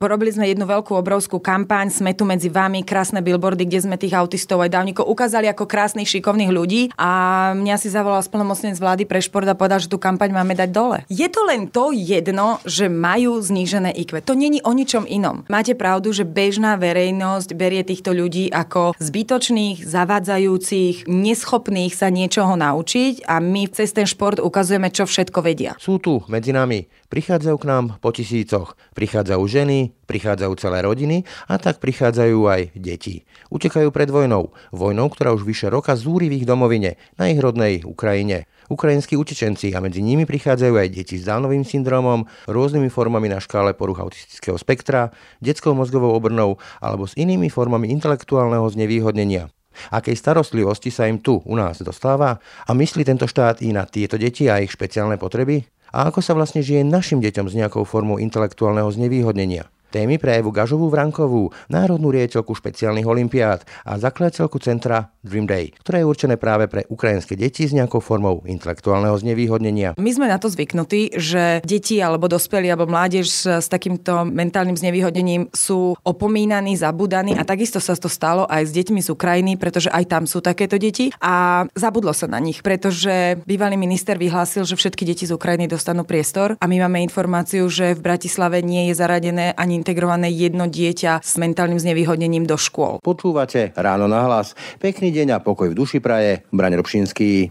Robili sme jednu veľkú obrovskú kampaň, sme tu medzi vami, krásne billboardy, kde sme tých autistov aj dávnikov ukázali ako krásnych, šikovných ľudí a mňa si zavolal splnomocnenec vlády pre šport a povedal, že tú kampaň máme dať dole. Je to len to jedno, že majú znížené IQ. To není o ničom inom. Máte pravdu, že bežná verejnosť berie týchto ľudí ako zbytočných, zavádzajúcich, neschopných sa niečoho naučiť a my cez ten šport ukazujeme, čo všetko vedia. Sú tu medzi nami, prichádzajú k nám po tisícoch, prichádzajú ženy, prichádzajú celé rodiny a tak prichádzajú aj deti. Utekajú pred vojnou. Vojnou, ktorá už vyše roka zúri v ich domovine, na ich rodnej Ukrajine. Ukrajinskí utečenci a medzi nimi prichádzajú aj deti s Downovým syndromom, rôznymi formami na škále poruch autistického spektra, detskou mozgovou obrnou alebo s inými formami intelektuálneho znevýhodnenia. Akej starostlivosti sa im tu u nás dostáva a myslí tento štát i na tieto deti a ich špeciálne potreby? A ako sa vlastne žije našim deťom s nejakou formou intelektuálneho znevýhodnenia? Témy pre Evu Gažovú Vrankovú, národnú riaditeľku špeciálnych olimpiád a zakladateľku centra Dream Day, ktoré je určené práve pre ukrajinské deti s nejakou formou intelektuálneho znevýhodnenia. My sme na to zvyknutí, že deti alebo dospelí alebo mládež s, takýmto mentálnym znevýhodnením sú opomínaní, zabudaní a takisto sa to stalo aj s deťmi z Ukrajiny, pretože aj tam sú takéto deti a zabudlo sa na nich, pretože bývalý minister vyhlásil, že všetky deti z Ukrajiny dostanú priestor a my máme informáciu, že v Bratislave nie je zaradené ani integrované jedno dieťa s mentálnym znevýhodnením do škôl. Počúvate ráno na hlas. Pekný deň a pokoj v duši praje. Braň Robšinský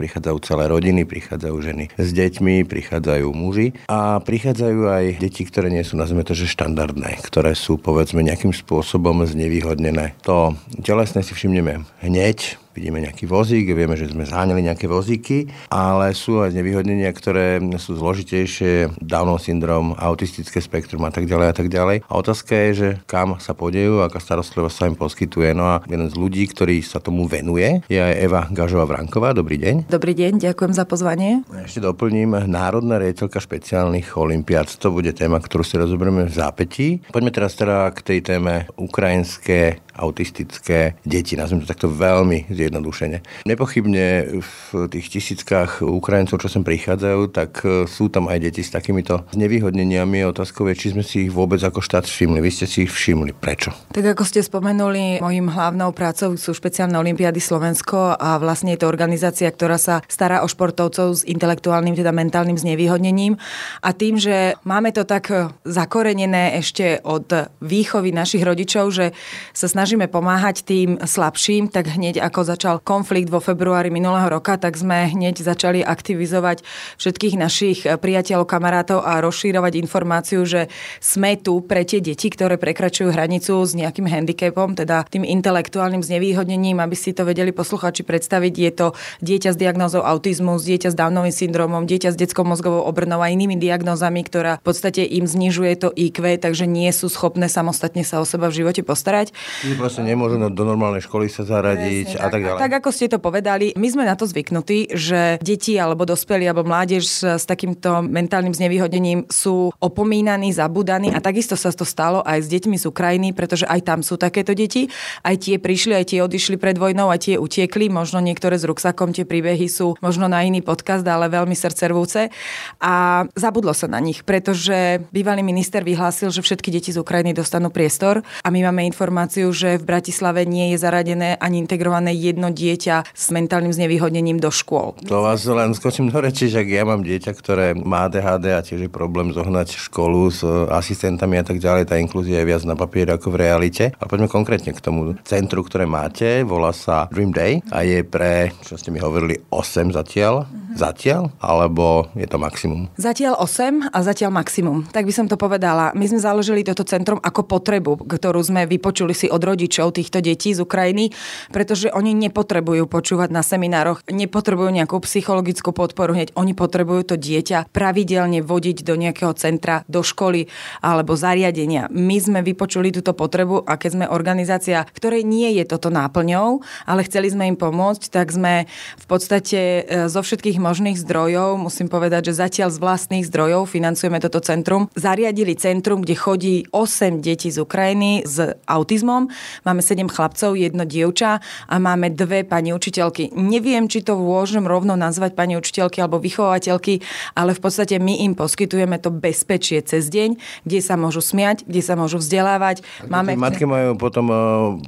prichádzajú celé rodiny, prichádzajú ženy s deťmi, prichádzajú muži a prichádzajú aj deti, ktoré nie sú, nazvime to, že štandardné, ktoré sú povedzme nejakým spôsobom znevýhodnené. To telesné si všimneme hneď, vidíme nejaký vozík, vieme, že sme zháňali nejaké vozíky, ale sú aj znevýhodnenia, ktoré sú zložitejšie, Downov syndrom, autistické spektrum a tak ďalej a tak ďalej. A otázka je, že kam sa podejú, aká starostlivosť sa im poskytuje. No a jeden z ľudí, ktorý sa tomu venuje, je aj Eva Gažová Vranková. Dobrý deň. Dobrý deň, ďakujem za pozvanie. Ešte doplním, Národná riaditeľka špeciálnych olimpiád. To bude téma, ktorú si rozoberieme v zápätí. Poďme teraz teda k tej téme ukrajinské autistické deti, nazvime to takto veľmi zjednodušene. Nepochybne v tých tisíckach Ukrajincov, čo sem prichádzajú, tak e, sú tam aj deti s takýmito znevýhodneniami. Otázkou je, či sme si ich vôbec ako štát všimli. Vy ste si ich všimli. Prečo? Tak ako ste spomenuli, mojim hlavnou prácou sú špeciálne olimpiády Slovensko a vlastne je to organizácia, ktorá sa stará o športovcov s intelektuálnym, teda mentálnym znevýhodnením. A tým, že máme to tak zakorenené ešte od výchovy našich rodičov, že sa snažíme snažíme pomáhať tým slabším, tak hneď ako začal konflikt vo februári minulého roka, tak sme hneď začali aktivizovať všetkých našich priateľov, kamarátov a rozšírovať informáciu, že sme tu pre tie deti, ktoré prekračujú hranicu s nejakým handicapom, teda tým intelektuálnym znevýhodnením, aby si to vedeli posluchači predstaviť. Je to dieťa s diagnózou autizmus, dieťa s Downovým syndromom, dieťa s detskou mozgovou obrnou a inými diagnózami, ktorá v podstate im znižuje to IQ, takže nie sú schopné samostatne sa o seba v živote postarať vlastne nemôžu do normálnej školy sa zaradiť Presne, a tak ďalej. Tak ako ste to povedali, my sme na to zvyknutí, že deti alebo dospelí alebo mládež s, s takýmto mentálnym znevýhodnením sú opomínaní, zabudaní a takisto sa to stalo aj s deťmi z Ukrajiny, pretože aj tam sú takéto deti. Aj tie prišli, aj tie odišli pred vojnou, aj tie utiekli. Možno niektoré s ruksakom, tie príbehy sú možno na iný podcast, ale veľmi srdcervúce. A zabudlo sa na nich, pretože bývalý minister vyhlásil, že všetky deti z Ukrajiny dostanú priestor a my máme informáciu, že v Bratislave nie je zaradené ani integrované jedno dieťa s mentálnym znevýhodnením do škôl. To vás len skočím do reči, že ja mám dieťa, ktoré má ADHD a tiež je problém zohnať školu s asistentami a tak ďalej, tá inklúzia je viac na papieri ako v realite. A poďme konkrétne k tomu centru, ktoré máte, volá sa Dream Day a je pre, čo ste mi hovorili, 8 zatiaľ. Mm-hmm. Zatiaľ? Alebo je to maximum? Zatiaľ 8 a zatiaľ maximum. Tak by som to povedala. My sme založili toto centrum ako potrebu, ktorú sme vypočuli si od rodičov týchto detí z Ukrajiny, pretože oni nepotrebujú počúvať na seminároch, nepotrebujú nejakú psychologickú podporu hneď, oni potrebujú to dieťa pravidelne vodiť do nejakého centra, do školy alebo zariadenia. My sme vypočuli túto potrebu a keď sme organizácia, ktorej nie je toto náplňou, ale chceli sme im pomôcť, tak sme v podstate e, zo všetkých možných zdrojov, musím povedať, že zatiaľ z vlastných zdrojov financujeme toto centrum, zariadili centrum, kde chodí 8 detí z Ukrajiny s autizmom máme 7 chlapcov, jedno dievča a máme dve pani učiteľky. Neviem, či to môžem rovno nazvať pani učiteľky alebo vychovateľky, ale v podstate my im poskytujeme to bezpečie cez deň, kde sa môžu smiať, kde sa môžu vzdelávať. Máme... Matky majú potom uh,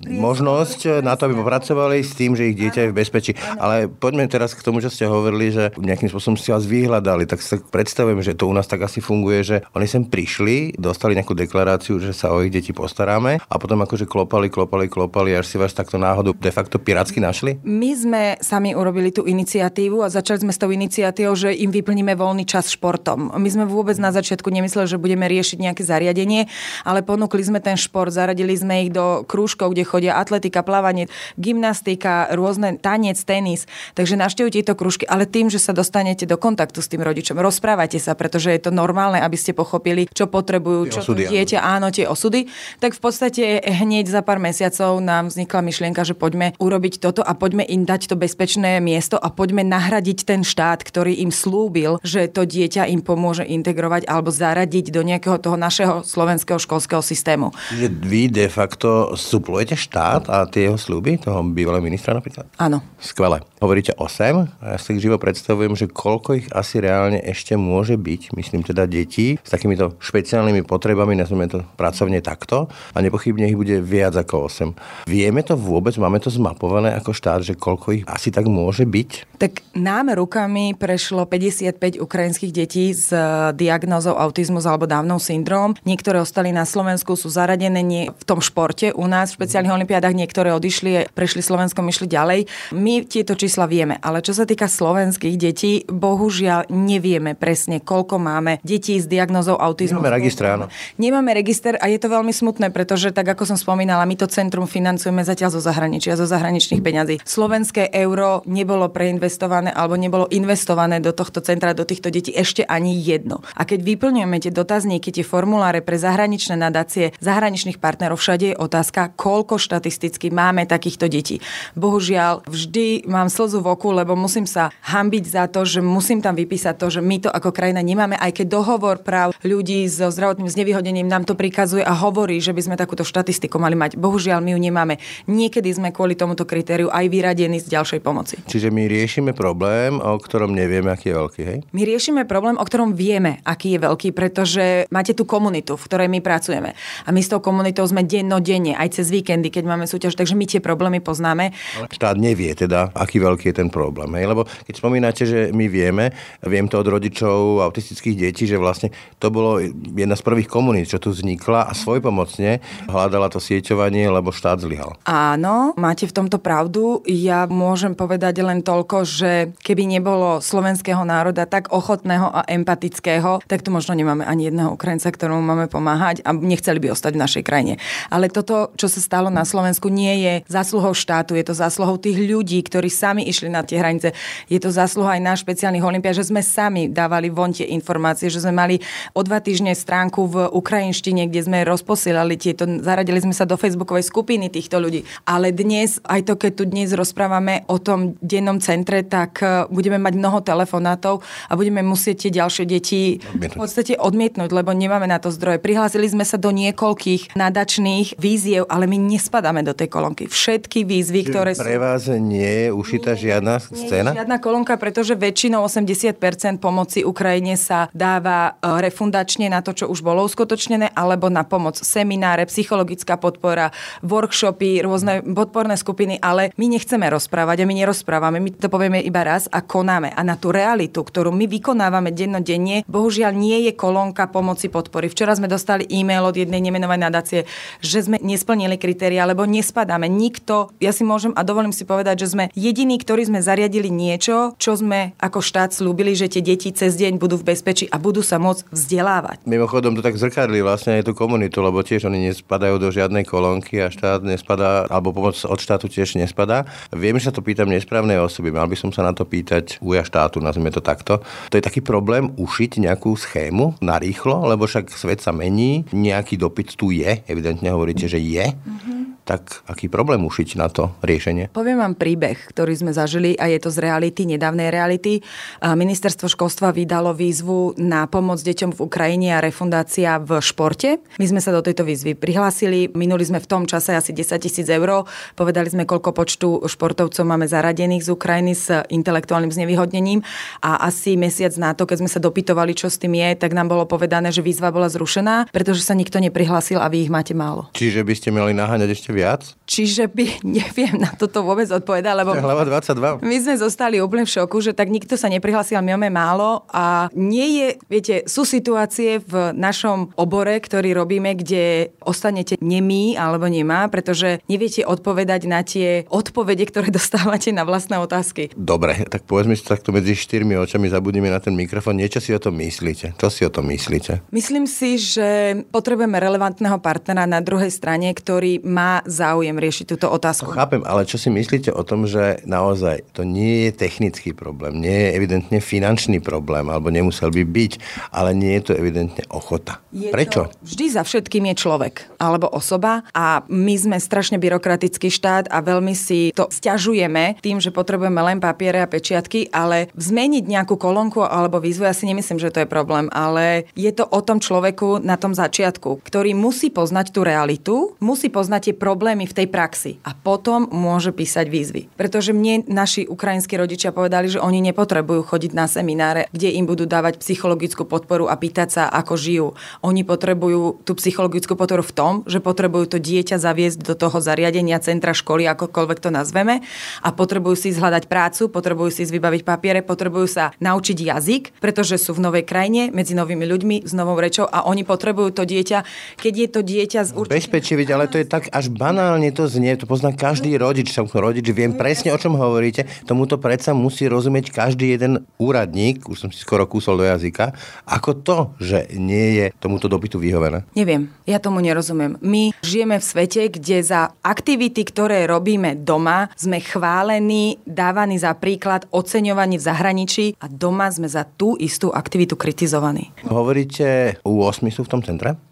možnosť na to, aby popracovali s tým, že ich dieťa je v bezpečí. Ale poďme teraz k tomu, čo ste hovorili, že nejakým spôsobom si vás vyhľadali. Tak si predstavujem, že to u nás tak asi funguje, že oni sem prišli, dostali nejakú deklaráciu, že sa o ich deti postaráme a potom akože klopali, klopali, klopali, až si vás takto náhodou de facto pirátsky našli? My sme sami urobili tú iniciatívu a začali sme s tou iniciatívou, že im vyplníme voľný čas športom. My sme vôbec na začiatku nemysleli, že budeme riešiť nejaké zariadenie, ale ponúkli sme ten šport, zaradili sme ich do krúžkov, kde chodia atletika, plávanie, gymnastika, rôzne tanec, tenis. Takže navštevujte tieto krúžky, ale tým, že sa dostanete do kontaktu s tým rodičom, rozprávajte sa, pretože je to normálne, aby ste pochopili, čo potrebujú, čo osudy, dieťa, áno, tie osudy. Tak v podstate hneď za pár mesiacov nám vznikla myšlienka, že poďme urobiť toto a poďme im dať to bezpečné miesto a poďme nahradiť ten štát, ktorý im slúbil, že to dieťa im pomôže integrovať alebo zaradiť do nejakého toho našeho slovenského školského systému. Čiže vy de facto suplujete štát a tie jeho slúby, toho bývalého ministra napríklad? Áno. Skvelé. Hovoríte 8 a ja si živo predstavujem, že koľko ich asi reálne ešte môže byť, myslím teda detí s takýmito špeciálnymi potrebami, nazveme to pracovne takto a nepochybne ich bude viac ako 8. Vieme to vôbec, máme to zmapované ako štát, že koľko ich asi tak môže byť? Tak nám rukami prešlo 55 ukrajinských detí s e, diagnózou autizmus alebo Downov syndrom. Niektoré ostali na Slovensku, sú zaradené nie v tom športe u nás v špeciálnych olimpiádach, niektoré odišli, prešli Slovenskom, išli ďalej. My tieto čísla vieme, ale čo sa týka slovenských detí, bohužiaľ nevieme presne, koľko máme detí s diagnózou autizmu. Nemáme register, áno. Nemáme register a je to veľmi smutné, pretože tak ako som spomínala, my to centrum financujeme zatiaľ zo zahraničia, zo zahraničných peňazí. Slovenské euro nebolo preinvestované alebo nebolo investované do tohto centra, do týchto detí ešte ani jedno. A keď vyplňujeme tie dotazníky, tie formuláre pre zahraničné nadácie zahraničných partnerov, všade je otázka, koľko štatisticky máme takýchto detí. Bohužiaľ, vždy mám slzu v oku, lebo musím sa hambiť za to, že musím tam vypísať to, že my to ako krajina nemáme, aj keď dohovor práv ľudí so zdravotným znevýhodnením nám to prikazuje a hovorí, že by sme takúto štatistiku mali mať. Bohužiaľ, my ju nemáme. Niekedy sme kvôli tomuto kritériu aj vyradení z ďalšej pomoci. Čiže my riešime problém, o ktorom nevieme, aký je veľký, hej? My riešime problém, o ktorom vieme, aký je veľký, pretože máte tú komunitu, v ktorej my pracujeme. A my s tou komunitou sme dennodenne, aj cez víkendy, keď máme súťaž, takže my tie problémy poznáme. Ale štát nevie teda, aký veľký je ten problém. Hej? Lebo keď spomínate, že my vieme, viem to od rodičov autistických detí, že vlastne to bolo jedna z prvých komunít, čo tu vznikla a svojpomocne hľadala to sieťovanie, lebo štát zlyhal. Áno, máte v tomto pravdu. Ja môžem povedať len toľko, že keby nebolo slovenského národa tak ochotného a empatického, tak tu možno nemáme ani jedného Ukrajinca, ktorému máme pomáhať a nechceli by ostať v našej krajine. Ale toto, čo sa stalo na Slovensku, nie je zásluhou štátu, je to zásluhou tých ľudí, ktorí sami išli na tie hranice. Je to zásluha aj na špeciálnych olimpiách, že sme sami dávali von tie informácie, že sme mali o dva týždne stránku v ukrajinštine, kde sme rozposielali tieto, zaradili sme sa do facebookovej skupiny týchto ľudí. Ale dnes, aj to, keď tu dnes rozprávame o tom dennom centre, tak e, budeme mať mnoho telefonátov a budeme musieť tie ďalšie deti odmietnúť. v podstate odmietnúť, lebo nemáme na to zdroje. Prihlásili sme sa do niekoľkých nadačných víziev, ale my nespadáme do tej kolónky. Všetky výzvy, Čiže ktoré pre vás nie je ušitá žiadna scéna? Nie, žiadna kolónka, pretože väčšinou 80% pomoci Ukrajine sa dáva e, refundačne na to, čo už bolo uskutočnené, alebo na pomoc semináre, psychologická podpora, workshopy, rôzne podporné skupiny, ale my nechceme rozprávať a my nerozprávame, my to povieme iba raz a konáme. A na tú realitu, ktorú my vykonávame dennodenne, bohužiaľ nie je kolónka pomoci podpory. Včera sme dostali e-mail od jednej nemenovanej nadácie, že sme nesplnili kritéria, lebo nespadáme. Nikto, ja si môžem a dovolím si povedať, že sme jediní, ktorí sme zariadili niečo, čo sme ako štát slúbili, že tie deti cez deň budú v bezpečí a budú sa môcť vzdelávať. Mimochodom to tak zrkadli vlastne aj tú komunitu, lebo tiež oni nespadajú do žiadnej kolónky a štát nespadá, alebo pomoc od štátu tiež nespadá. Viem, že sa to pýtam nesprávnej osoby, mal by som sa na to pýtať uja štátu, nazvime to takto. To je taký problém ušiť nejakú schému na rýchlo, lebo však svet sa mení, nejaký dopyt tu je, evidentne hovoríte, že je. Mm-hmm tak aký problém ušiť na to riešenie? Poviem vám príbeh, ktorý sme zažili a je to z reality, nedávnej reality. Ministerstvo školstva vydalo výzvu na pomoc deťom v Ukrajine a refundácia v športe. My sme sa do tejto výzvy prihlásili, minuli sme v tom čase asi 10 tisíc eur, povedali sme, koľko počtu športovcov máme zaradených z Ukrajiny s intelektuálnym znevýhodnením a asi mesiac na to, keď sme sa dopytovali, čo s tým je, tak nám bolo povedané, že výzva bola zrušená, pretože sa nikto neprihlásil a vy ich máte málo. Čiže by ste mali naháňať ešte viac? Čiže by, neviem na toto vôbec odpovedať, lebo Hlava 22. my sme zostali úplne v šoku, že tak nikto sa neprihlásil, my máme málo a nie je, viete, sú situácie v našom obore, ktorý robíme, kde ostanete nemý alebo nemá, pretože neviete odpovedať na tie odpovede, ktoré dostávate na vlastné otázky. Dobre, tak povedzme si takto medzi štyrmi očami zabudíme na ten mikrofón. Niečo si o tom myslíte? Čo si o tom myslíte? Myslím si, že potrebujeme relevantného partnera na druhej strane, ktorý má záujem riešiť túto otázku. Chápem, ale čo si myslíte o tom, že naozaj to nie je technický problém, nie je evidentne finančný problém, alebo nemusel by byť, ale nie je to evidentne ochota. Je Prečo? To, vždy za všetkým je človek alebo osoba a my sme strašne byrokratický štát a veľmi si to stiažujeme tým, že potrebujeme len papiere a pečiatky, ale zmeniť nejakú kolónku alebo výzvu, ja si nemyslím, že to je problém, ale je to o tom človeku na tom začiatku, ktorý musí poznať tú realitu, musí poznať tie problémy v tej praxi a potom môže písať výzvy. Pretože mne naši ukrajinskí rodičia povedali, že oni nepotrebujú chodiť na semináre, kde im budú dávať psychologickú podporu a pýtať sa, ako žijú. Oni potrebujú tú psychologickú podporu v tom, že potrebujú to dieťa zaviesť do toho zariadenia centra školy, akokoľvek to nazveme, a potrebujú si zhľadať prácu, potrebujú si vybaviť papiere, potrebujú sa naučiť jazyk, pretože sú v novej krajine, medzi novými ľuďmi, s novou rečou a oni potrebujú to dieťa, keď je to dieťa z určitým... Bezpečie, veď, ale to je tak až banálne to znie, to pozná každý rodič, som rodič, viem presne o čom hovoríte, tomuto predsa musí rozumieť každý jeden úradník, už som si skoro kúsol do jazyka, ako to, že nie je tomuto dopytu vyhovené. Neviem, ja tomu nerozumiem. My žijeme v svete, kde za aktivity, ktoré robíme doma, sme chválení, dávaní za príklad, oceňovaní v zahraničí a doma sme za tú istú aktivitu kritizovaní. Hovoríte, U8 sú v tom centre?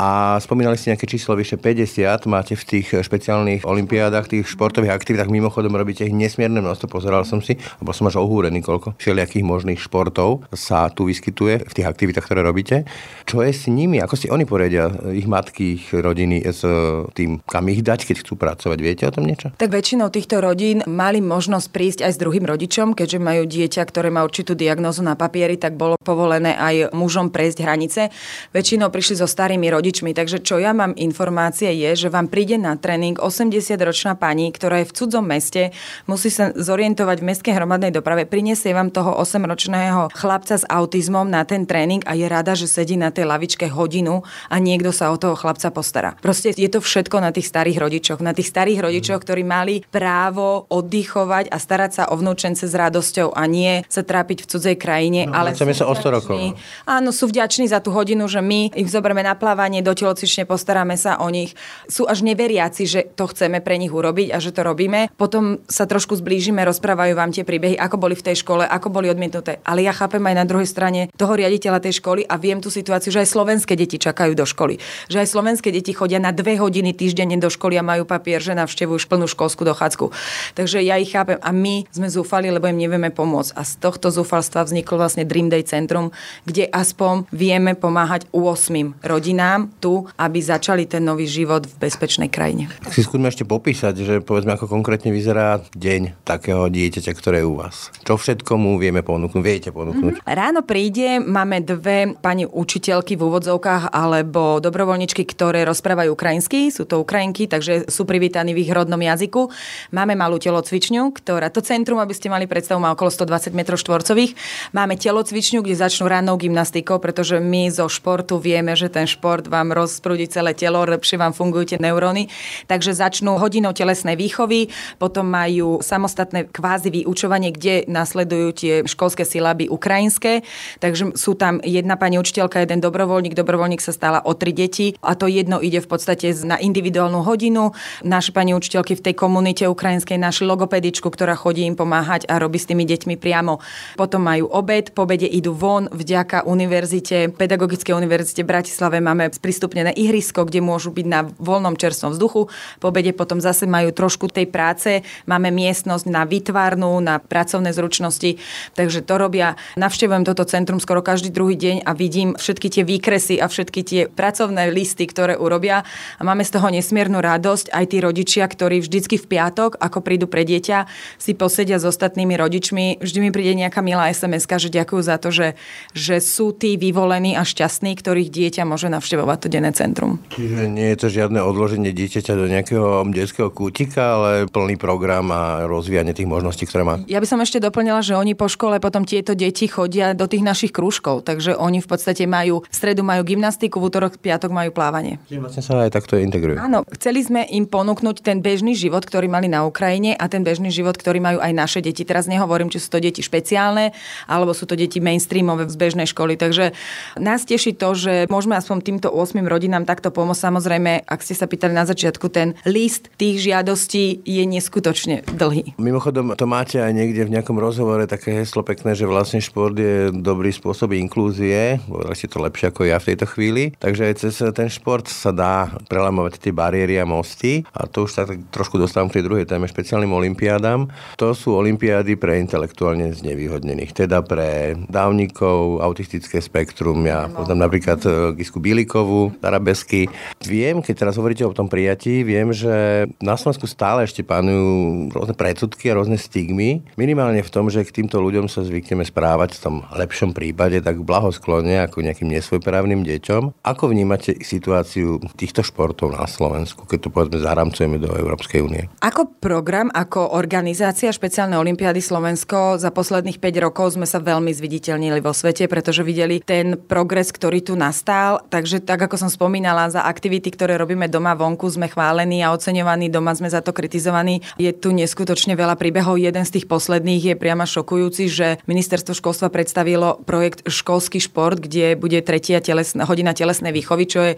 A spomínali ste nejaké číslo vyše 50, máte v tých špeciálnych olimpiádach, tých športových aktivitách, mimochodom robíte ich nesmierne množstvo, pozeral som si, bol som až ohúrený, koľko všelijakých možných športov sa tu vyskytuje v tých aktivitách, ktoré robíte. Čo je s nimi? Ako si oni poredia, ich matky, ich rodiny s tým, kam ich dať, keď chcú pracovať? Viete o tom niečo? Tak väčšinou týchto rodín mali možnosť prísť aj s druhým rodičom, keďže majú dieťa, ktoré má určitú diagnózu na papieri, tak bolo povolené aj mužom prejsť hranice. Väčšinou prišli so starými rodičmi rodičmi. Takže čo ja mám informácie je, že vám príde na tréning 80-ročná pani, ktorá je v cudzom meste, musí sa zorientovať v mestskej hromadnej doprave, prinesie vám toho 8-ročného chlapca s autizmom na ten tréning a je rada, že sedí na tej lavičke hodinu a niekto sa o toho chlapca postará. Proste je to všetko na tých starých rodičoch. Na tých starých rodičoch, ktorí mali právo oddychovať a starať sa o vnúčence s radosťou a nie sa trápiť v cudzej krajine. No, ale sa o 100 rokov. no. Áno, sú vďační za tú hodinu, že my ich zoberieme na plávanie, do telocvične, postaráme sa o nich. Sú až neveriaci, že to chceme pre nich urobiť a že to robíme. Potom sa trošku zblížime, rozprávajú vám tie príbehy, ako boli v tej škole, ako boli odmietnuté. Ale ja chápem aj na druhej strane toho riaditeľa tej školy a viem tú situáciu, že aj slovenské deti čakajú do školy. Že aj slovenské deti chodia na dve hodiny týždenne do školy a majú papier, že navštevujú plnú školskú dochádzku. Takže ja ich chápem a my sme zúfali, lebo im nevieme pomôcť. A z tohto zúfalstva vzniklo vlastne Dream Day Centrum, kde aspoň vieme pomáhať 8 rodinám tu, aby začali ten nový život v bezpečnej krajine. Si skúsme ešte popísať, že povedzme, ako konkrétne vyzerá deň takého dieťaťa, ktoré je u vás. Čo všetko mu vieme ponúknuť, viete ponúknuť? Mm-hmm. Ráno príde, máme dve pani učiteľky v úvodzovkách alebo dobrovoľničky, ktoré rozprávajú ukrajinsky, sú to Ukrajinky, takže sú privítaní v ich rodnom jazyku. Máme malú telocvičňu, ktorá to centrum, aby ste mali predstavu, má okolo 120 m štvorcových. Máme telocvičňu, kde začnú rannou gymnastikou, pretože my zo športu vieme, že ten šport vám rozprúdi celé telo, lepšie vám fungujú tie neuróny. Takže začnú hodinou telesnej výchovy, potom majú samostatné kvázi vyučovanie, kde nasledujú tie školské silaby ukrajinské. Takže sú tam jedna pani učiteľka, jeden dobrovoľník. Dobrovoľník sa stala o tri deti a to jedno ide v podstate na individuálnu hodinu. Naše pani učiteľky v tej komunite ukrajinskej našli logopedičku, ktorá chodí im pomáhať a robí s tými deťmi priamo. Potom majú obed, po obede idú von vďaka univerzite, Pedagogickej univerzite v Bratislave máme sprístupnené ihrisko, kde môžu byť na voľnom čerstvom vzduchu. Po obede potom zase majú trošku tej práce. Máme miestnosť na vytvárnu, na pracovné zručnosti. Takže to robia. Navštevujem toto centrum skoro každý druhý deň a vidím všetky tie výkresy a všetky tie pracovné listy, ktoré urobia. A máme z toho nesmiernu radosť. Aj tí rodičia, ktorí vždycky v piatok, ako prídu pre dieťa, si posedia s ostatnými rodičmi. Vždy mi príde nejaká milá sms že ďakujú za to, že, že sú tí vyvolení a šťastní, ktorých dieťa môže navštevovať to denné centrum. Čiže nie je to žiadne odloženie dieťaťa do nejakého detského kútika, ale plný program a rozvíjanie tých možností, ktoré má. Ja by som ešte doplnila, že oni po škole potom tieto deti chodia do tých našich krúžkov, takže oni v podstate majú, v stredu majú gymnastiku, v útorok, piatok majú plávanie. Čiže vlastne sa aj takto integrujú. Áno, chceli sme im ponúknuť ten bežný život, ktorý mali na Ukrajine a ten bežný život, ktorý majú aj naše deti. Teraz nehovorím, či sú to deti špeciálne, alebo sú to deti mainstreamové z bežnej školy. Takže nás teší to, že môžeme aspoň týmto 8 rodinám takto pomôcť. Samozrejme, ak ste sa pýtali na začiatku, ten list tých žiadostí je neskutočne dlhý. Mimochodom, to máte aj niekde v nejakom rozhovore také heslo pekné, že vlastne šport je dobrý spôsob inklúzie. Povedali ste to lepšie ako ja v tejto chvíli. Takže aj cez ten šport sa dá prelamovať tie bariéry a mosty. A to už sa tak trošku dostávam k tej druhej téme, špeciálnym olimpiádam. To sú olimpiády pre intelektuálne znevýhodnených, teda pre dávnikov, autistické spektrum. Ja poznám napríklad Gisku Bílikovu, arabesky. Viem, keď teraz hovoríte o tom prijatí, viem, že na Slovensku stále ešte panujú rôzne predsudky a rôzne stigmy. Minimálne v tom, že k týmto ľuďom sa zvykneme správať v tom lepšom prípade tak blahosklonne ako nejakým nesvojprávnym deťom. Ako vnímate situáciu týchto športov na Slovensku, keď to povedzme zaramcujeme do Európskej únie? Ako program, ako organizácia špeciálne Olympiády Slovensko za posledných 5 rokov sme sa veľmi zviditeľnili vo svete, pretože videli ten progres, ktorý tu nastal. Takže tak, ako som spomínala, za aktivity, ktoré robíme doma vonku, sme chválení a oceňovaní, doma sme za to kritizovaní. Je tu neskutočne veľa príbehov. Jeden z tých posledných je priama šokujúci, že ministerstvo školstva predstavilo projekt Školský šport, kde bude tretia telesná, hodina telesnej výchovy, čo je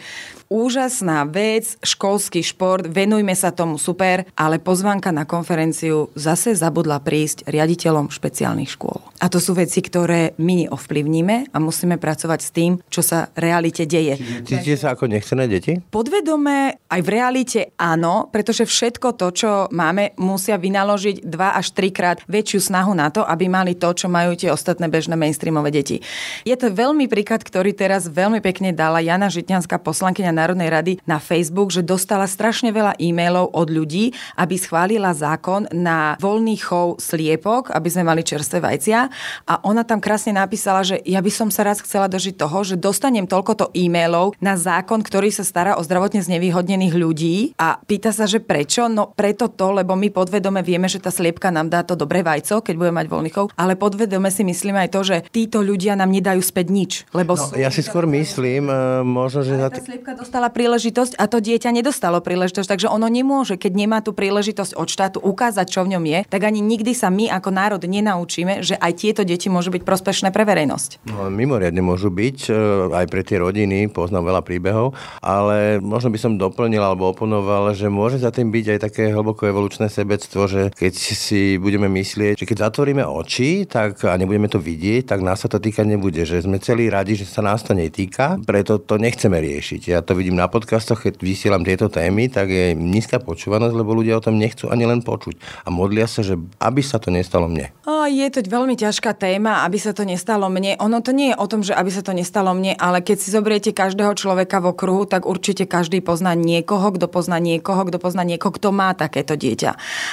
úžasná vec, školský šport, venujme sa tomu super, ale pozvánka na konferenciu zase zabudla prísť riaditeľom špeciálnych škôl. A to sú veci, ktoré my neovplyvníme a musíme pracovať s tým, čo sa realite deje. Cítite sa ako nechcené deti? Podvedome aj v realite áno, pretože všetko to, čo máme, musia vynaložiť dva až trikrát väčšiu snahu na to, aby mali to, čo majú tie ostatné bežné mainstreamové deti. Je to veľmi príklad, ktorý teraz veľmi pekne dala Jana Žitňanská, poslankyňa Národnej rady na Facebook, že dostala strašne veľa e-mailov od ľudí, aby schválila zákon na voľný chov sliepok, aby sme mali čerstvé vajcia. A ona tam krásne napísala, že ja by som sa raz chcela dožiť toho, že dostanem toľkoto e-mailov na zákon, ktorý sa stará o zdravotne znevýhodnených ľudí a pýta sa, že prečo? No preto to, lebo my podvedome vieme, že tá sliepka nám dá to dobré vajco, keď bude mať voľný chov, ale podvedome si myslíme aj to, že títo ľudia nám nedajú späť nič. Lebo no, sú... Ja si skôr myslím, uh, možno, že... Za... Tá sliepka dostala príležitosť a to dieťa nedostalo príležitosť, takže ono nemôže, keď nemá tú príležitosť od štátu ukázať, čo v ňom je, tak ani nikdy sa my ako národ nenaučíme, že aj tieto deti môžu byť prospešné pre verejnosť. No, mimoriadne môžu byť, e, aj pre tie rodiny, poznám veľa príbehov, ale možno by som doplnil alebo oponoval, že môže za tým byť aj také hlboko evolučné sebectvo, že keď si budeme myslieť, že keď zatvoríme oči tak, a nebudeme to vidieť, tak nás sa to týkať nebude, že sme celí radi, že sa nás to netýka, preto to nechceme riešiť. Ja to vidím na podcastoch, keď vysielam tieto témy, tak je nízka počúvanosť, lebo ľudia o tom nechcú ani len počuť. A modlia sa, že aby sa to nestalo mne. O, je to veľmi ťažká téma, aby sa to nestalo mne. Ono to nie je o tom, že aby sa to nestalo mne, ale keď si zoberiete každého človeka v okruhu, tak určite každý pozná niekoho, kto pozná niekoho, kto pozná niekoho, kto má takéto dieťa.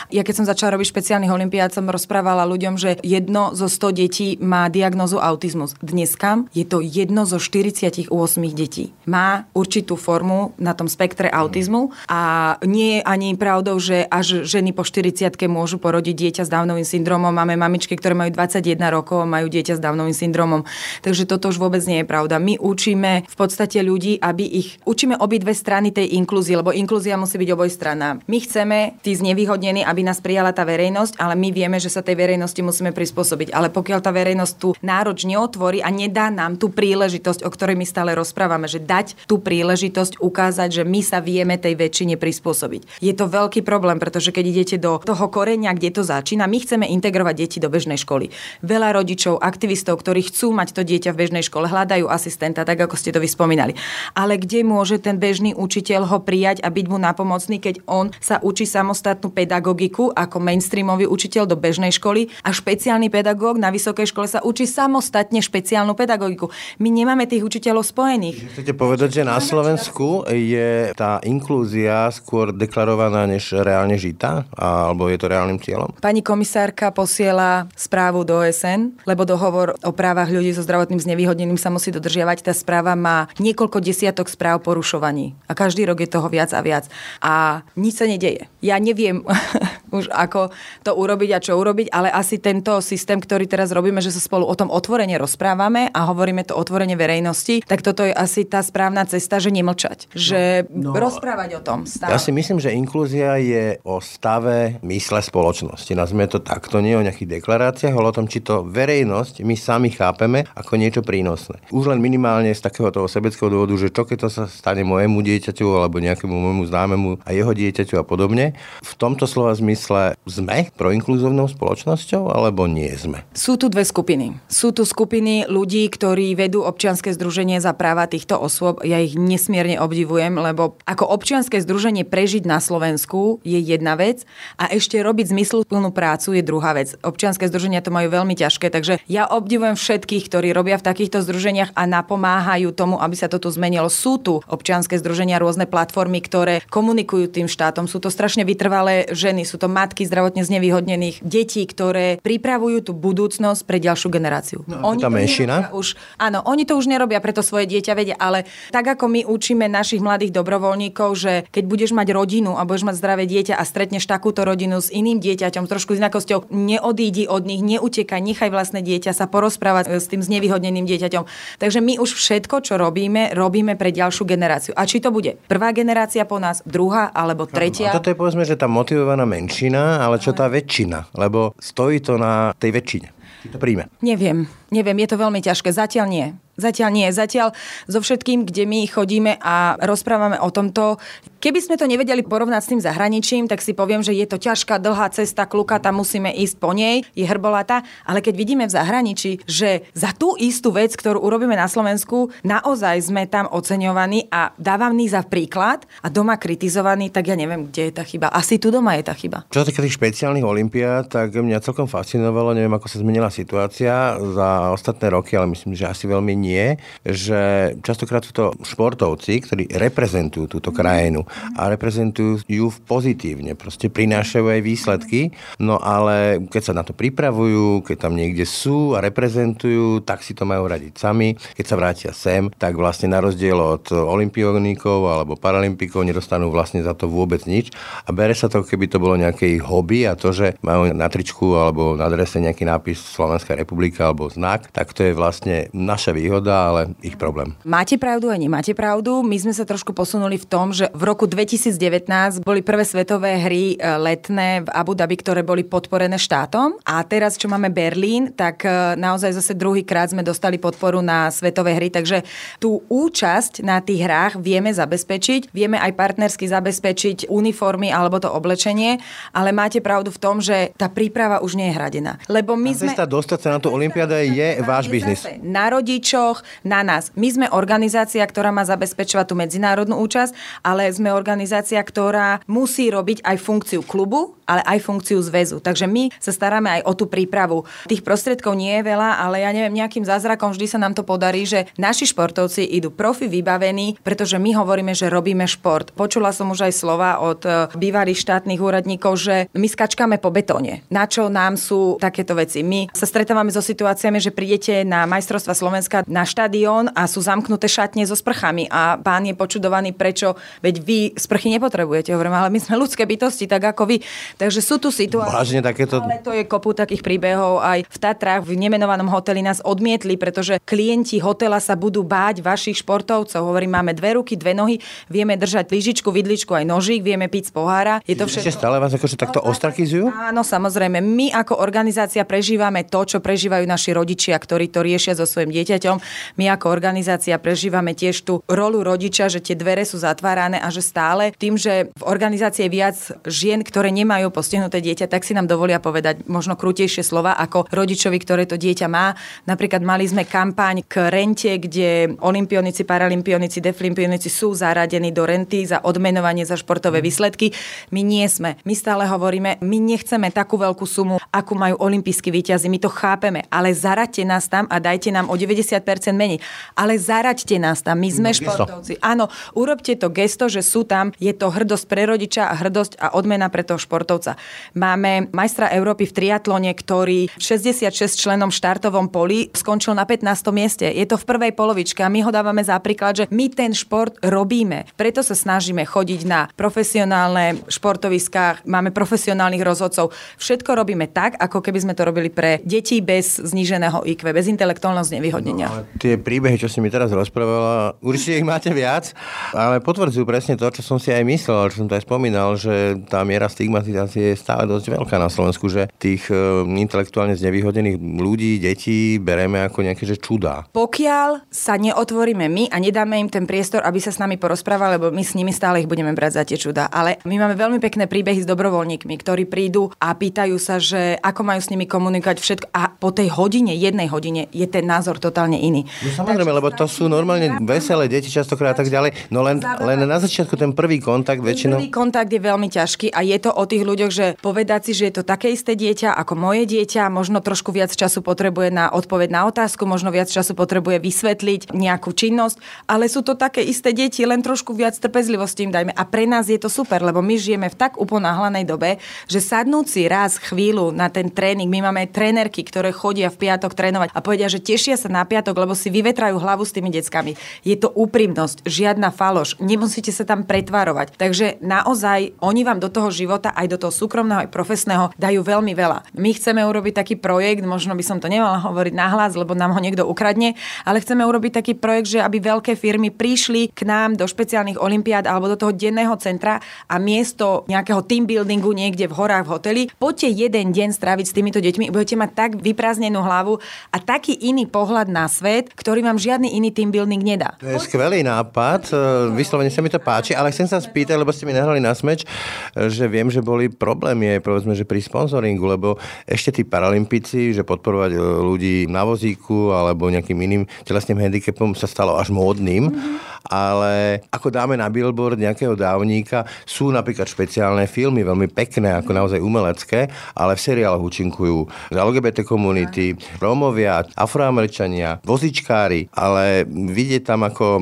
Ja keď som začala robiť špeciálnych olimpiád, som rozprávala ľuďom, že jedno zo 100 detí má diagnozu autizmus. Dneska je to jedno zo 48 detí. Má určitú formu na tom spektre autizmu a nie je ani pravdou, že až ženy po 40 môžu porodiť dieťa s Downovým syndromom. Máme mamičky, ktoré majú 21 rokov a majú dieťa s Downovým syndromom. Takže toto už vôbec nie je pravda. My učíme v podstate ľudí, aby ich učíme obidve strany tej inklúzie, lebo inklúzia musí byť obojstranná. My chceme, tí znevýhodnení, aby nás prijala tá verejnosť, ale my vieme, že sa tej verejnosti musíme prispôsobiť. Ale pokiaľ tá verejnosť tú nároč neotvorí a nedá nám tú príležitosť, o ktorej my stále rozprávame, že dať tú príležitosť ukázať, že my sa vieme tej väčšine prispôsobiť. Je to veľký problém, pretože keď idete do toho koreňa, kde to začína, my chceme integrovať deti do bežnej školy. Veľa rodičov, aktivistov, ktorí chcú mať to dieťa v bežnej škole, hľadajú asistenta, tak ako ste to vyspomínali. Ale kde môže ten bežný učiteľ ho prijať a byť mu napomocný, keď on sa učí samostatnú pedagogiku ako mainstreamový učiteľ do bežnej školy a špeciálny pedagóg na vysokej škole sa učí samostatne špeciálnu pedagogiku. My nemáme tých učiteľov spojených. Chcete povedať, že na Slovensku je tá inklúzia skôr deklarovaná než reálne žita? Alebo je to reálnym cieľom? Pani komisárka posiela správu do OSN, lebo dohovor o právach ľudí so zdravotným znevýhodnením sa musí dodržiavať. Tá správa má niekoľko desiatok správ porušovaní. A každý rok je toho viac a viac. A nič sa nedeje. Ja neviem už ako to urobiť a čo urobiť, ale asi tento systém, ktorý teraz robíme, že sa spolu o tom otvorene rozprávame a hovoríme to otvorene verejnosti, tak toto je asi tá správna cesta, že nemlčať. Že no, no, rozprávať o tom stále. Ja si myslím, že inklúzia je o stave mysle spoločnosti. Nazvime to takto, nie o nejakých deklaráciách, ale o tom, či to verejnosť my sami chápeme ako niečo prínosné. Už len minimálne z takého toho sebeckého dôvodu, že čo keď to sa stane mojemu dieťaťu alebo nejakému môjmu známemu a jeho dieťaťu a podobne. V tomto slova zmysle sme proinkluzívnou spoločnosťou alebo nie sme? Sú tu dve skupiny. Sú tu skupiny ľudí, ktorí vedú občianske združenie za práva týchto osôb. Ja ich nesmierne obdivujem, lebo ako občianske združenie prežiť na Slovensku je jedna vec a ešte robiť zmysluplnú prácu je druhá vec. Občianske združenia to majú veľmi ťažké, takže ja obdivujem všetkých, ktorí robia v takýchto združeniach a napomáhajú tomu, aby sa toto zmenilo. Sú tu občianske združenia, rôzne platformy, ktoré komunikujú tým štátom. Sú to strašne vytrvalé ženy, sú to matky zdravotne znevýhodnených detí, ktoré pripravujú tú budúcnosť pre ďalšiu generáciu. No, oni tá menšina? Už, áno, oni to už nerobia preto svoje dieťa vedia, ale tak ako my učíme našich mladých dobrovoľníkov, že keď budeš mať rodinu a budeš mať zdravé dieťa a stretneš takúto rodinu s iným dieťaťom, trošku s inakosťou, neodídi od nich, neutekaj, nechaj vlastné dieťa sa porozprávať s tým znevýhodneným dieťaťom. Takže my už všetko, čo robíme, robíme pre ďalšiu generáciu. A či to bude prvá generácia po nás, druhá alebo tretia. A toto je povedzme, že tá motivovaná menšina, ale čo tá väčšina? Lebo stojí to na tej väčšine. Či to príjme? Neviem. Neviem, je to veľmi ťažké. Zatiaľ nie. Zatiaľ nie. Zatiaľ so všetkým, kde my chodíme a rozprávame o tomto, keby sme to nevedeli porovnať s tým zahraničím, tak si poviem, že je to ťažká, dlhá cesta, kluka, tam musíme ísť po nej, je hrbolata, ale keď vidíme v zahraničí, že za tú istú vec, ktorú urobíme na Slovensku, naozaj sme tam oceňovaní a dávaní za príklad a doma kritizovaní, tak ja neviem, kde je tá chyba. Asi tu doma je tá chyba. Čo sa týka tých špeciálnych olimpiád, tak mňa celkom fascinovalo, neviem, ako sa zmenila situácia za ostatné roky, ale myslím, že asi veľmi nie že častokrát sú to športovci, ktorí reprezentujú túto krajinu a reprezentujú ju pozitívne, proste prinášajú aj výsledky, no ale keď sa na to pripravujú, keď tam niekde sú a reprezentujú, tak si to majú radiť sami. Keď sa vrátia sem, tak vlastne na rozdiel od olimpionikov alebo paralympikov nedostanú vlastne za to vôbec nič a bere sa to, keby to bolo nejaké hobby a to, že majú na tričku alebo na adrese nejaký nápis Slovenská republika alebo znak, tak to je vlastne naša výhoda ale ich problém. Máte pravdu a nemáte pravdu. My sme sa trošku posunuli v tom, že v roku 2019 boli prvé svetové hry e, letné v Abu Dhabi, ktoré boli podporené štátom. A teraz, čo máme Berlín, tak e, naozaj zase druhýkrát sme dostali podporu na svetové hry. Takže tú účasť na tých hrách vieme zabezpečiť. Vieme aj partnersky zabezpečiť uniformy alebo to oblečenie. Ale máte pravdu v tom, že tá príprava už nie je hradená. Lebo my sme... Cesta dostať sa na tú olimpiádu je váš biznis. Na rodičov, štátoch, na nás. My sme organizácia, ktorá má zabezpečovať tú medzinárodnú účasť, ale sme organizácia, ktorá musí robiť aj funkciu klubu, ale aj funkciu zväzu. Takže my sa staráme aj o tú prípravu. Tých prostriedkov nie je veľa, ale ja neviem, nejakým zázrakom vždy sa nám to podarí, že naši športovci idú profi vybavení, pretože my hovoríme, že robíme šport. Počula som už aj slova od e, bývalých štátnych úradníkov, že my skačkáme po betóne. Na čo nám sú takéto veci? My sa stretávame so situáciami, že prídete na majstrovstva Slovenska na štadión a sú zamknuté šatne so sprchami a pán je počudovaný, prečo, veď vy sprchy nepotrebujete, hovorím, ale my sme ľudské bytosti, tak ako vy. Takže sú tu situácie. Vážne takéto... Ale to je kopu takých príbehov. Aj v Tatrách v nemenovanom hoteli nás odmietli, pretože klienti hotela sa budú báť vašich športovcov. Hovorím, máme dve ruky, dve nohy, vieme držať lyžičku, vidličku aj nožík, vieme piť z pohára. Je to všetko. Ešte stále vás akože takto ostrakizujú? Áno, samozrejme. My ako organizácia prežívame to, čo prežívajú naši rodičia, ktorí to riešia so svojím dieťaťom. My ako organizácia prežívame tiež tú rolu rodiča, že tie dvere sú zatvárané a že stále tým, že v organizácii je viac žien, ktoré nemajú postihnuté dieťa, tak si nám dovolia povedať možno krutejšie slova ako rodičovi, ktoré to dieťa má. Napríklad mali sme kampaň k rente, kde olimpionici, paralympionici, deflimpionici sú zaradení do renty za odmenovanie za športové výsledky. My nie sme. My stále hovoríme, my nechceme takú veľkú sumu, akú majú olimpijskí výťazí. My to chápeme, ale zaraďte nás tam a dajte nám o 90% menej. Ale zaraďte nás tam. My sme no, športovci. Áno, urobte to gesto, že sú tam. Je to hrdosť pre rodiča a hrdosť a odmena pre toho športovca. Máme majstra Európy v triatlone, ktorý 66 členom štartovom poli skončil na 15. mieste. Je to v prvej polovičke a my ho dávame za príklad, že my ten šport robíme. Preto sa snažíme chodiť na profesionálne športoviská, máme profesionálnych rozhodcov. Všetko robíme tak, ako keby sme to robili pre deti bez zníženého IQ, bez intelektuálneho znevýhodnenia. No, tie príbehy, čo si mi teraz rozprávala, určite ich máte viac, ale potvrdzujú presne to, čo som si aj myslel, čo som to aj spomínal, že tá miera stigmatizácie je stále dosť veľká na Slovensku, že tých e, intelektuálne znevýhodených ľudí, detí bereme ako nejaké že čudá. Pokiaľ sa neotvoríme my a nedáme im ten priestor, aby sa s nami porozprávali, lebo my s nimi stále ich budeme brať za tie čudá. Ale my máme veľmi pekné príbehy s dobrovoľníkmi, ktorí prídu a pýtajú sa, že ako majú s nimi komunikovať všetko. A po tej hodine, jednej hodine, je ten názor totálne iný. No samozrejme, lebo to sú normálne veselé deti častokrát a tak ďalej. No len, len na začiatku ten prvý kontakt väčšinou... Prvý kontakt je veľmi ťažký a je to o tých ľuďoch, že povedať si, že je to také isté dieťa ako moje dieťa, možno trošku viac času potrebuje na odpoveď na otázku, možno viac času potrebuje vysvetliť nejakú činnosť, ale sú to také isté deti, len trošku viac trpezlivosti im dajme. A pre nás je to super, lebo my žijeme v tak uponáhlanej dobe, že sadnúť si raz chvíľu na ten tréning, my máme trénerky, ktoré chodia v piatok trénovať a povedia, že tešia sa na piatok, lebo si vyvetrajú hlavu s tými deckami. Je to úprimnosť, žiadna faloš, nemusíte sa tam pretvárovať. Takže naozaj oni vám do toho života, aj do toho súkromného, aj profesného dajú veľmi veľa. My chceme urobiť taký projekt, možno by som to nemala hovoriť nahlas, lebo nám ho niekto ukradne, ale chceme urobiť taký projekt, že aby veľké firmy prišli k nám do špeciálnych olimpiád alebo do toho denného centra a miesto nejakého team buildingu niekde v horách v hoteli, poďte jeden deň stráviť s týmito deťmi, budete mať tak vyprázdnenú hlavu a taký iný pohľad na svet, ktorý vám žiadny iný team building nedá. To je skvelý nápad, e, vyslovene sa mi to páči, ale chcem sa spýtať, lebo ste mi nahrali na smeč, e, že viem, že boli problémy aj povedzme, že pri sponzoringu, lebo ešte tí paralympici, že podporovať e, ľudí na vozíku alebo nejakým iným telesným handicapom sa stalo až módnym. Mm-hmm ale ako dáme na billboard nejakého dávníka, sú napríklad špeciálne filmy, veľmi pekné, ako naozaj umelecké, ale v seriáloch účinkujú LGBT komunity, Rómovia, Afroameričania, vozičkári, ale vidieť tam ako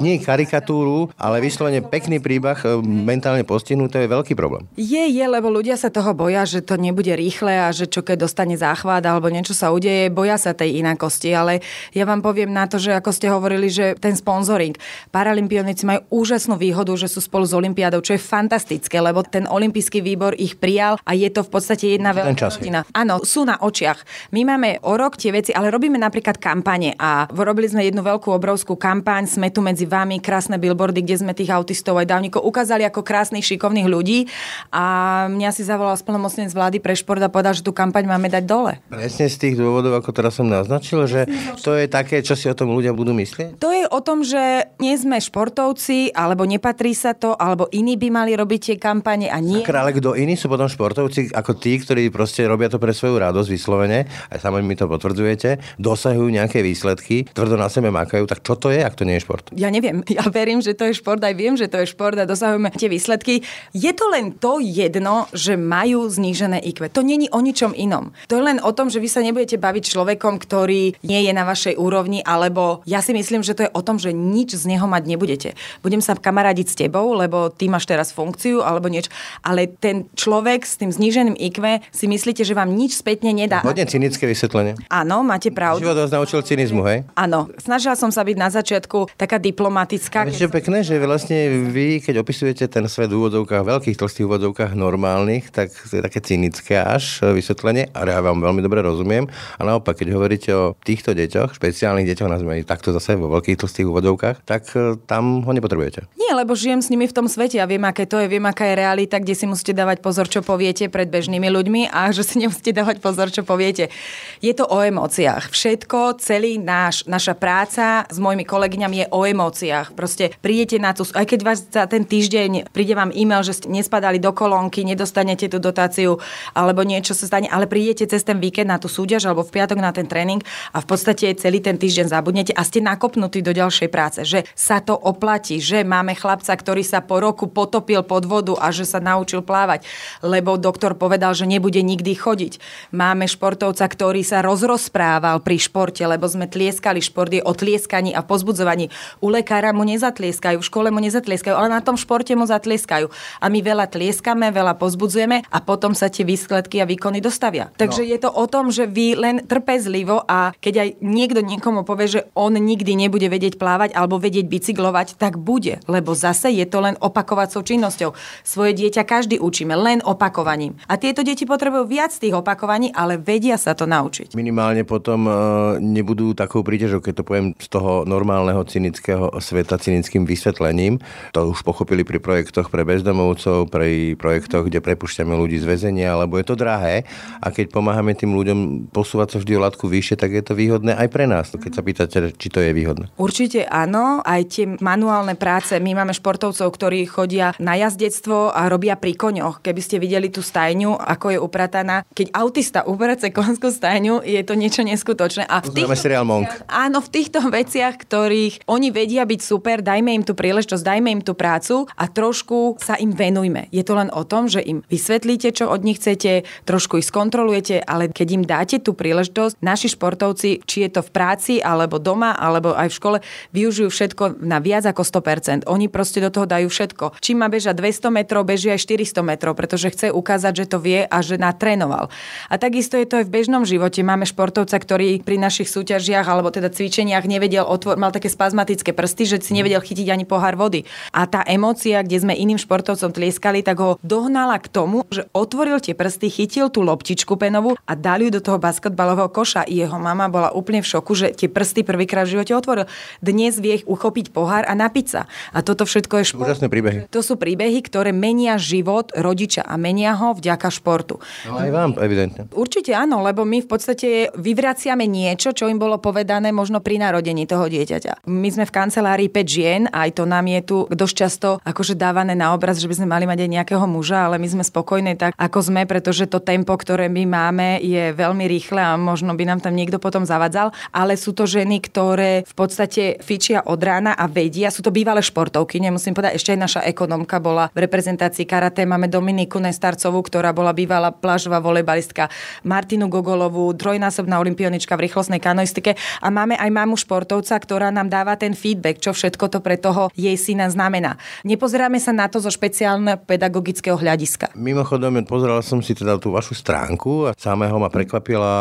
nie karikatúru, ale vyslovene pekný príbeh e, mentálne postihnuté je veľký problém. Je, je, lebo ľudia sa toho boja, že to nebude rýchle a že čo keď dostane záchvat alebo niečo sa udeje, boja sa tej inakosti, ale ja vám poviem na to, že ako ste hovorili, že ten sponzoring. Paralympionici majú úžasnú výhodu, že sú spolu s Olympiádou, čo je fantastické, lebo ten olympijský výbor ich prijal a je to v podstate jedna veľká rodina. Áno, sú na očiach. My máme o rok tie veci, ale robíme napríklad kampane a robili sme jednu veľkú obrovskú kampaň, sme tu medzi vami, krásne billboardy, kde sme tých autistov aj dávnikov ukázali ako krásnych, šikovných ľudí a mňa si zavolal splnomocnenec vlády pre šport a povedal, že tú kampaň máme dať dole. Presne z tých dôvodov, ako teraz som naznačil, že to je také, čo si o tom ľudia budú myslieť? To je o tom, že nie sme športovci, alebo nepatrí sa to, alebo iní by mali robiť tie kampane a nie. Sakra, ale kto iní sú potom športovci ako tí, ktorí proste robia to pre svoju radosť vyslovene, aj sami mi to potvrdzujete, dosahujú nejaké výsledky, tvrdo na sebe makajú, tak čo to je, ak to nie je šport? Ja neviem, ja verím, že to je šport, aj viem, že to je šport a dosahujeme tie výsledky. Je to len to jedno, že majú znížené IQ. To není o ničom inom. To je len o tom, že vy sa nebudete baviť človekom, ktorý nie je na vašej úrovni, alebo ja si myslím, že to je o tom, že nič z neho mať nebudete. Budem sa kamarádiť s tebou, lebo ty máš teraz funkciu alebo niečo, ale ten človek s tým zníženým IQ si myslíte, že vám nič spätne nedá. Hodne cynické vysvetlenie. Áno, máte pravdu. Život vás naučil cynizmu, hej? Áno, snažila som sa byť na začiatku taká diplomatická. Viete, keď... pekné, že vlastne vy, keď opisujete ten svet v úvodovkách, veľkých tlstých úvodovkách normálnych, tak to je také cynické až vysvetlenie, ale ja vám veľmi dobre rozumiem. A naopak, keď hovoríte o týchto deťoch, špeciálnych deťoch, nazvime takto zase vo veľkých tlstých úvodovkách, tak e, tam ho nepotrebujete. Nie, lebo žijem s nimi v tom svete a viem, aké to je, viem, aká je realita, kde si musíte dávať pozor, čo poviete pred bežnými ľuďmi a že si nemusíte dávať pozor, čo poviete. Je to o emóciách. Všetko, celý náš, naša práca s mojimi kolegyňami je o emóciách. Proste prídete na tú, aj keď vás za ten týždeň príde vám e-mail, že ste nespadali do kolónky, nedostanete tú dotáciu alebo niečo sa stane, ale prídete cez ten víkend na tú súťaž alebo v piatok na ten tréning a v podstate celý ten týždeň zabudnete a ste nakopnutí do ďalšej práce, že sa to oplatí, že máme chlapca, ktorý sa po roku potopil pod vodu a že sa naučil plávať, lebo doktor povedal, že nebude nikdy chodiť. Máme športovca, ktorý sa rozrozprával pri športe, lebo sme tlieskali, šport je o tlieskaní a pozbudzovaní. U lekára mu nezatlieskajú, v škole mu nezatlieskajú, ale na tom športe mu zatlieskajú. A my veľa tlieskame, veľa pozbudzujeme a potom sa tie výsledky a výkony dostavia. Takže no. je to o tom, že vy len trpezlivo a keď aj niekto niekomu povie, že on nikdy nebude vedieť plávať alebo vedieť bicyklovať, tak bude, lebo zase je to len opakovacou činnosťou. Svoje dieťa každý učíme len opakovaním. A tieto deti potrebujú viac tých opakovaní, ale vedia sa to naučiť. Minimálne potom e, nebudú takou príťažou, keď to poviem z toho normálneho cynického sveta cynickým vysvetlením. To už pochopili pri projektoch pre bezdomovcov, pri projektoch, kde prepušťame ľudí z väzenia, lebo je to drahé a keď pomáhame tým ľuďom posúvať sa vždy o látku vyššie, tak je to výhodné aj pre nás, keď sa pýtate, či to je výhodné. Určite áno, aj tie manuálne práce. My máme športovcov, ktorí chodia na jazdectvo a robia pri koňoch. Keby ste videli tú stajňu, ako je uprataná. Keď autista uprace konskú stajňu, je to niečo neskutočné. A v týchto, seriál Monk. Áno, v týchto veciach, ktorých oni vedia byť super, dajme im tú príležitosť, dajme im tú prácu a trošku sa im venujme. Je to len o tom, že im vysvetlíte, čo od nich chcete, trošku ich skontrolujete, ale keď im dáte tú príležitosť, naši športovci, či je to v práci, alebo doma, alebo aj v škole, využijú všetko na viac ako 100%. Oni proste do toho dajú všetko. Či má bežať 200 metrov, beží aj 400 metrov, pretože chce ukázať, že to vie a že natrénoval. A takisto je to aj v bežnom živote. Máme športovca, ktorý pri našich súťažiach alebo teda cvičeniach nevedel otvor, mal také spazmatické prsty, že si nevedel chytiť ani pohár vody. A tá emócia, kde sme iným športovcom tlieskali, tak ho dohnala k tomu, že otvoril tie prsty, chytil tú loptičku penovú a dali ju do toho basketbalového koša. Jeho mama bola úplne v šoku, že tie prsty prvýkrát v živote otvoril. Dnes vie uchopiť pohár a napiť sa. A toto všetko je šport. Úžasné príbehy. To sú príbehy, ktoré menia život rodiča a menia ho vďaka športu. No aj vám, evidentne. Určite áno, lebo my v podstate vyvraciame niečo, čo im bolo povedané možno pri narodení toho dieťaťa. My sme v kancelárii 5 žien, aj to nám je tu dosť často akože dávané na obraz, že by sme mali mať aj nejakého muža, ale my sme spokojní tak, ako sme, pretože to tempo, ktoré my máme, je veľmi rýchle a možno by nám tam niekto potom zavadzal, ale sú to ženy, ktoré v podstate fičia od rána a vedia, sú to bývalé športovky, nemusím povedať, ešte aj naša ekonomka bola v reprezentácii karate, máme Dominiku Nestarcovú, ktorá bola bývalá plážová volejbalistka, Martinu Gogolovú, trojnásobná olimpionička v rýchlostnej kanoistike a máme aj mamu športovca, ktorá nám dáva ten feedback, čo všetko to pre toho jej syna znamená. Nepozeráme sa na to zo špeciálneho pedagogického hľadiska. Mimochodom, pozeral som si teda tú vašu stránku a samého ma prekvapila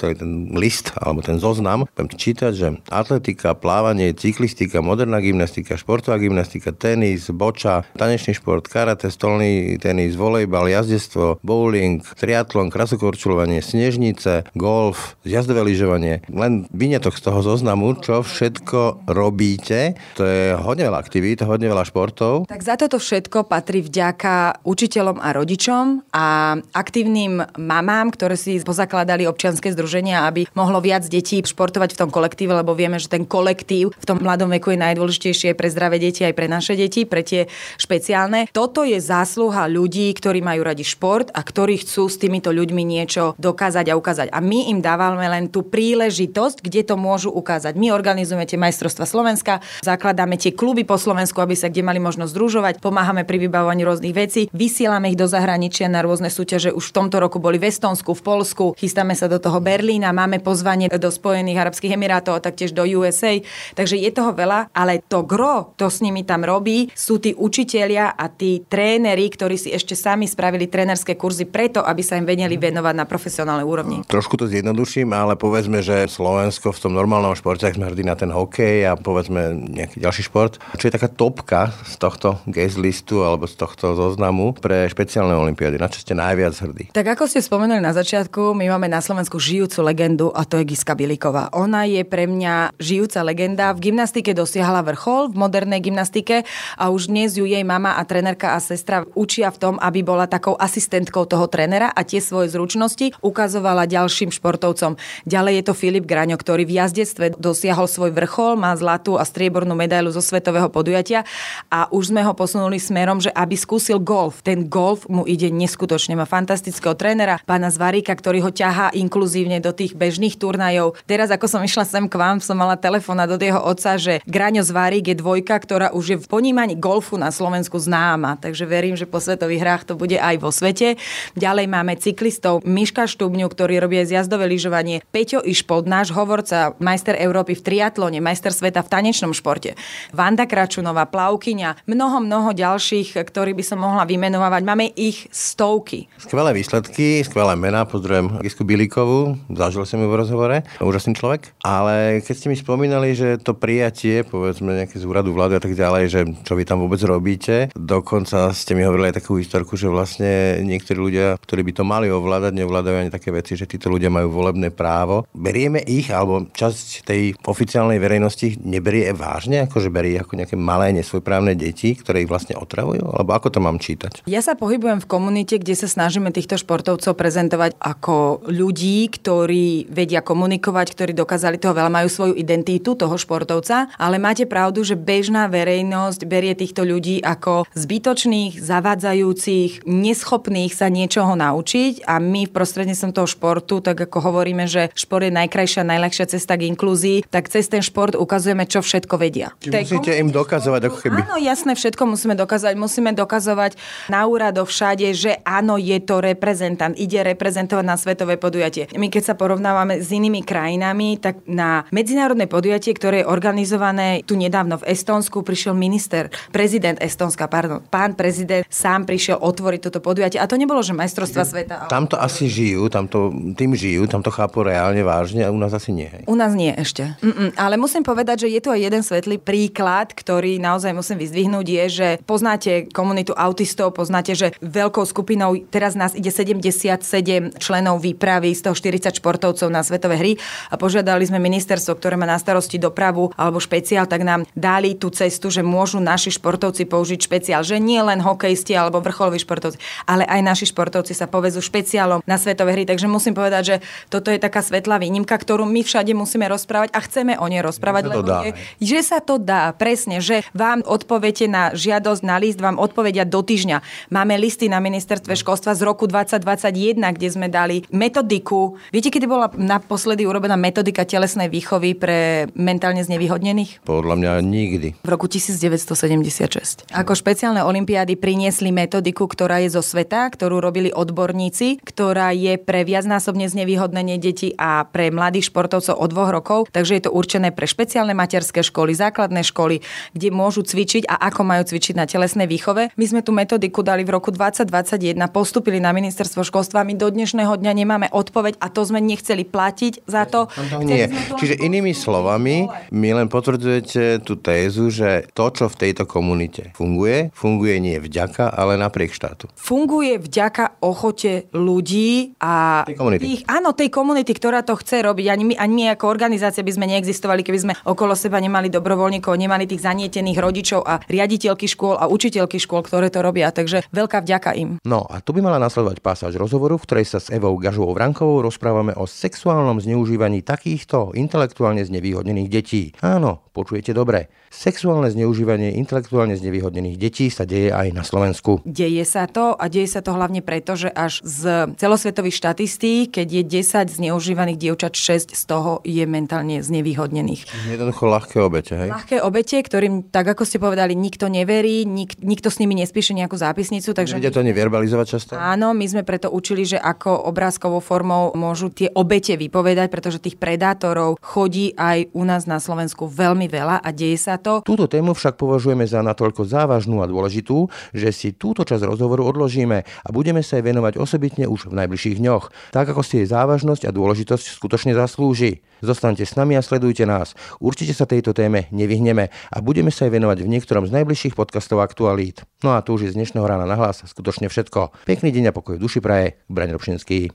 celý ten list alebo ten zoznam. Budem čítať, že atletika, plávanie, cyklistika, moderná gymnastika, športová gymnastika, tenis, boča, tanečný šport, karate, stolný tenis, volejbal, jazdectvo, bowling, triatlon, krasokorčulovanie, snežnice, golf, jazdové lyžovanie. Len vynetok z toho zoznamu, čo všetko robíte. To je hodne veľa aktivít, hodne veľa športov. Tak za toto všetko patrí vďaka učiteľom a rodičom a aktívnym mamám, ktoré si pozakladali občianske združenia, aby mohlo viac detí športovať v tom kolektíve, lebo vieme, že ten kolektív v tom mladom veku je najdôležitejšie pre zdravé deti aj pre naše deti, pre tie špeciálne. Toto je zásluha ľudí, ktorí majú radi šport a ktorí chcú s týmito ľuďmi niečo dokázať a ukázať. A my im dávame len tú príležitosť, kde to môžu ukázať. My organizujeme tie majstrovstva Slovenska, zakladáme tie kluby po Slovensku, aby sa kde mali možnosť združovať, pomáhame pri vybavovaní rôznych vecí, vysielame ich do zahraničia na rôzne súťaže. Už v tomto roku boli v Estonsku, v Polsku, chystáme sa do toho Berlína, máme pozvanie do Spojených Arabských Emirátov a taktiež do USA. Takže je toho veľa, ale to gro, to s nimi tam robí, sú tí učitelia a tí tréneri, ktorí si ešte sami spravili trénerské kurzy preto, aby sa im vedeli venovať na profesionálnej úrovni. Trošku to zjednoduším, ale povedzme, že Slovensko v tom normálnom športe, ak sme hrdí na ten hokej a povedzme nejaký ďalší šport, čo je taká topka z tohto guest listu alebo z tohto zoznamu pre špeciálne olimpiády, na čo ste najviac hrdí? Tak ako ste spomenuli na začiatku, my máme na Slovensku žijúcu legendu a to je Giska Biliková. Ona je pre mňa žijúca legenda. V gymnastike dosiahla vrchol v modernej gymnastike a už dnes ju jej mama a trenerka a sestra učia v tom, aby bola takou asistentkou toho trénera a tie svoje zručnosti ukazovala ďalším športovcom. Ďalej je to Filip Graňo, ktorý v jazdectve dosiahol svoj vrchol, má zlatú a striebornú medailu zo svetového podujatia a už sme ho posunuli smerom, že aby skúsil golf. Ten golf mu ide neskutočne. Má fantastického trénera, pána Zvaríka, ktorý ho ťahá inkluzívne do tých bežných turnajov. Teraz, ako som išla sem k vám, som mala telefóna do jeho otca, že Graňo Zvarík je dvojka, ktorá už je v ponímaní golfu na Slovensku známa. Takže verím, že po svetových hrách to bude aj vo svete. Ďalej máme cyklistov Miška Štubňu, ktorý robí aj zjazdové lyžovanie. Peťo Išpod, náš hovorca, majster Európy v triatlone, majster sveta v tanečnom športe. Vanda Kračunová, plavkyňa, mnoho, mnoho ďalších, ktorí by som mohla vymenovať. Máme ich stovky. Skvelé výsledky, skvelé mená. Pozdravujem Gisku Bilíkovú, zažil som ju v rozhovore, úžasný človek. Ale keď ste mi spomínali, že to prijatie, povedzme nejaké z úradu vlády a tak ďalej, že čo vy tam vôbec robíte, dokonca ste mi hovorili aj takú historku, že vlastne niektorí ľudia, ktorí by to mali ovládať, neovládajú ani také veci, že títo ľudia majú volebné právo. Berieme ich, alebo časť tej oficiálnej verejnosti neberie vážne, akože berie ako nejaké malé nesvojprávne deti, ktoré ich vlastne otravujú? Alebo ako to mám čítať? Ja sa pohybujem v komunite, kde sa snažíme týchto športovcov prezentovať ako ľudí, ktorí vedia komunikovať, ktorí dokázali toho veľa, majú svoju identitu toho športovca, ale máte pravdu, že bežná verejnosť berie týchto ľudí ako zbytočných, zavádzajúcich, neschopných sa niečoho naučiť a my v prostredníctvom toho športu, tak ako hovoríme, že šport je najkrajšia, najľahšia cesta k inklúzii, tak cez ten šport ukazujeme, čo všetko vedia. musíte im dokazovať, ako keby. Áno, jasné, všetko musíme dokázať. Musíme dokazovať na úradoch všade, že áno, je to reprezentant, ide reprezentovať na svetové podujatie. My keď sa porovnávame s inými krajinami, tak na medzinárodné podujatie, ktoré je organizované tu nedávno v Estónsku, prišiel minister, prezident Estónska, pardon, pán prezident sám prišiel otvoriť toto podujatie. A to nebolo, že majstrovstva sveta. Ale... Tamto asi žijú, tamto, tým žijú, tam to chápu reálne vážne a u nás asi nie. Hej. U nás nie ešte. Mm-mm. Ale musím povedať, že je tu aj jeden svetlý príklad, ktorý naozaj musím vyzdvihnúť, je, že poznáte komunitu autistov, poznáte, že veľkou skupinou, teraz nás ide 77 členov výpravy, z toho 40 športovcov na svetové hry a požiadali sme ministerstvo, ktoré má na starosti dopravu alebo špeciál, tak nám dali tú cestu, že môžu naši športovci použiť špeciál, že nie len hokejisti alebo vrcholoví športovci, ale aj naši športovci sa povezú špeciálom na svetové hry. Takže musím povedať, že toto je taká svetlá výnimka, ktorú my všade musíme rozprávať a chceme o nej rozprávať, lebo dá, je, že sa to dá, presne, že vám odpoviete na žiadosť, na list, vám odpovedia do týždňa. Máme listy na ministerstve školstva z roku 2021, kde sme dali metodiku. Viete, kedy bola naposledy urobená metodika telesnej výchovy pre mentálne znevýhodnených? Podľa mňa nikdy. V roku 1976. Ako špeciálne olimpiády priniesli metodiku, ktorá je zo sveta, ktorú robili odborníci, ktorá je pre viacnásobne znevýhodnenie detí a pre mladých športovcov od dvoch rokov. Takže je to určené pre špeciálne materské školy, základné školy, kde môžu cvičiť a ako majú cvičiť na telesnej výchove. My sme tú metodiku dali v roku 2021, postupili na ministerstvo školstva, my do dnešného dňa nemáme odpoveď a to sme nechceli platiť za to. No, nie. Čiže inými slovami, my len potvrdzujete tú tézu, že to, čo v tejto komunite funguje, funguje nie vďaka, ale napriek štátu. Funguje vďaka ochote ľudí a tej komunity. Tých, áno, tej komunity, ktorá to chce robiť. Ani my, ani my ako organizácia by sme neexistovali, keby sme okolo seba nemali dobrovoľníkov, nemali tých zanietených rodičov a riaditeľky škôl a učiteľky škôl, ktoré to robia. Takže veľká vďaka im. No a tu by mala nasledovať pasáž rozhovoru, v ktorej sa s Evou Gažovou Vrankovou rozprávame o sexuálnom zneužívaní takýchto intelektuálne znevýhodnených detí. Áno, počujete dobre. Sexuálne zneužívanie intelektuálne znevýhodnených detí sa deje aj na Slovensku. Deje sa to a deje sa to hlavne preto, že až z celosvetových štatistík, keď je 10 zneužívaných dievčat, 6 z toho je mentálne znevýhodnených. Jednoducho ľahké obete, hej? Ľahké obete, ktorým, tak ako ste povedali, nikto neverí, nik, nikto s nimi nespíše nejakú zápisnicu. Takže... Vedia to neverbalizovať často? Áno, my sme preto učili, že ako obrázkovou formou môžu tie obete vypovedať, pretože tých predátorov chodí aj u nás na Slovensku veľmi veľa a deje sa to. Túto tému však považujeme za natoľko závažnú a dôležitú, že si túto časť rozhovoru odložíme a budeme sa jej venovať osobitne už v najbližších dňoch, tak ako si jej závažnosť a dôležitosť skutočne zaslúži. Zostaňte s nami a sledujte nás. Určite sa tejto téme nevyhneme a budeme sa jej venovať v niektorom z najbližších podcastov aktualít. No a tu už je z dnešného rána na hlas skutočne všetko. Pekný deň a pokoj v duši praje, Braň Robšinský.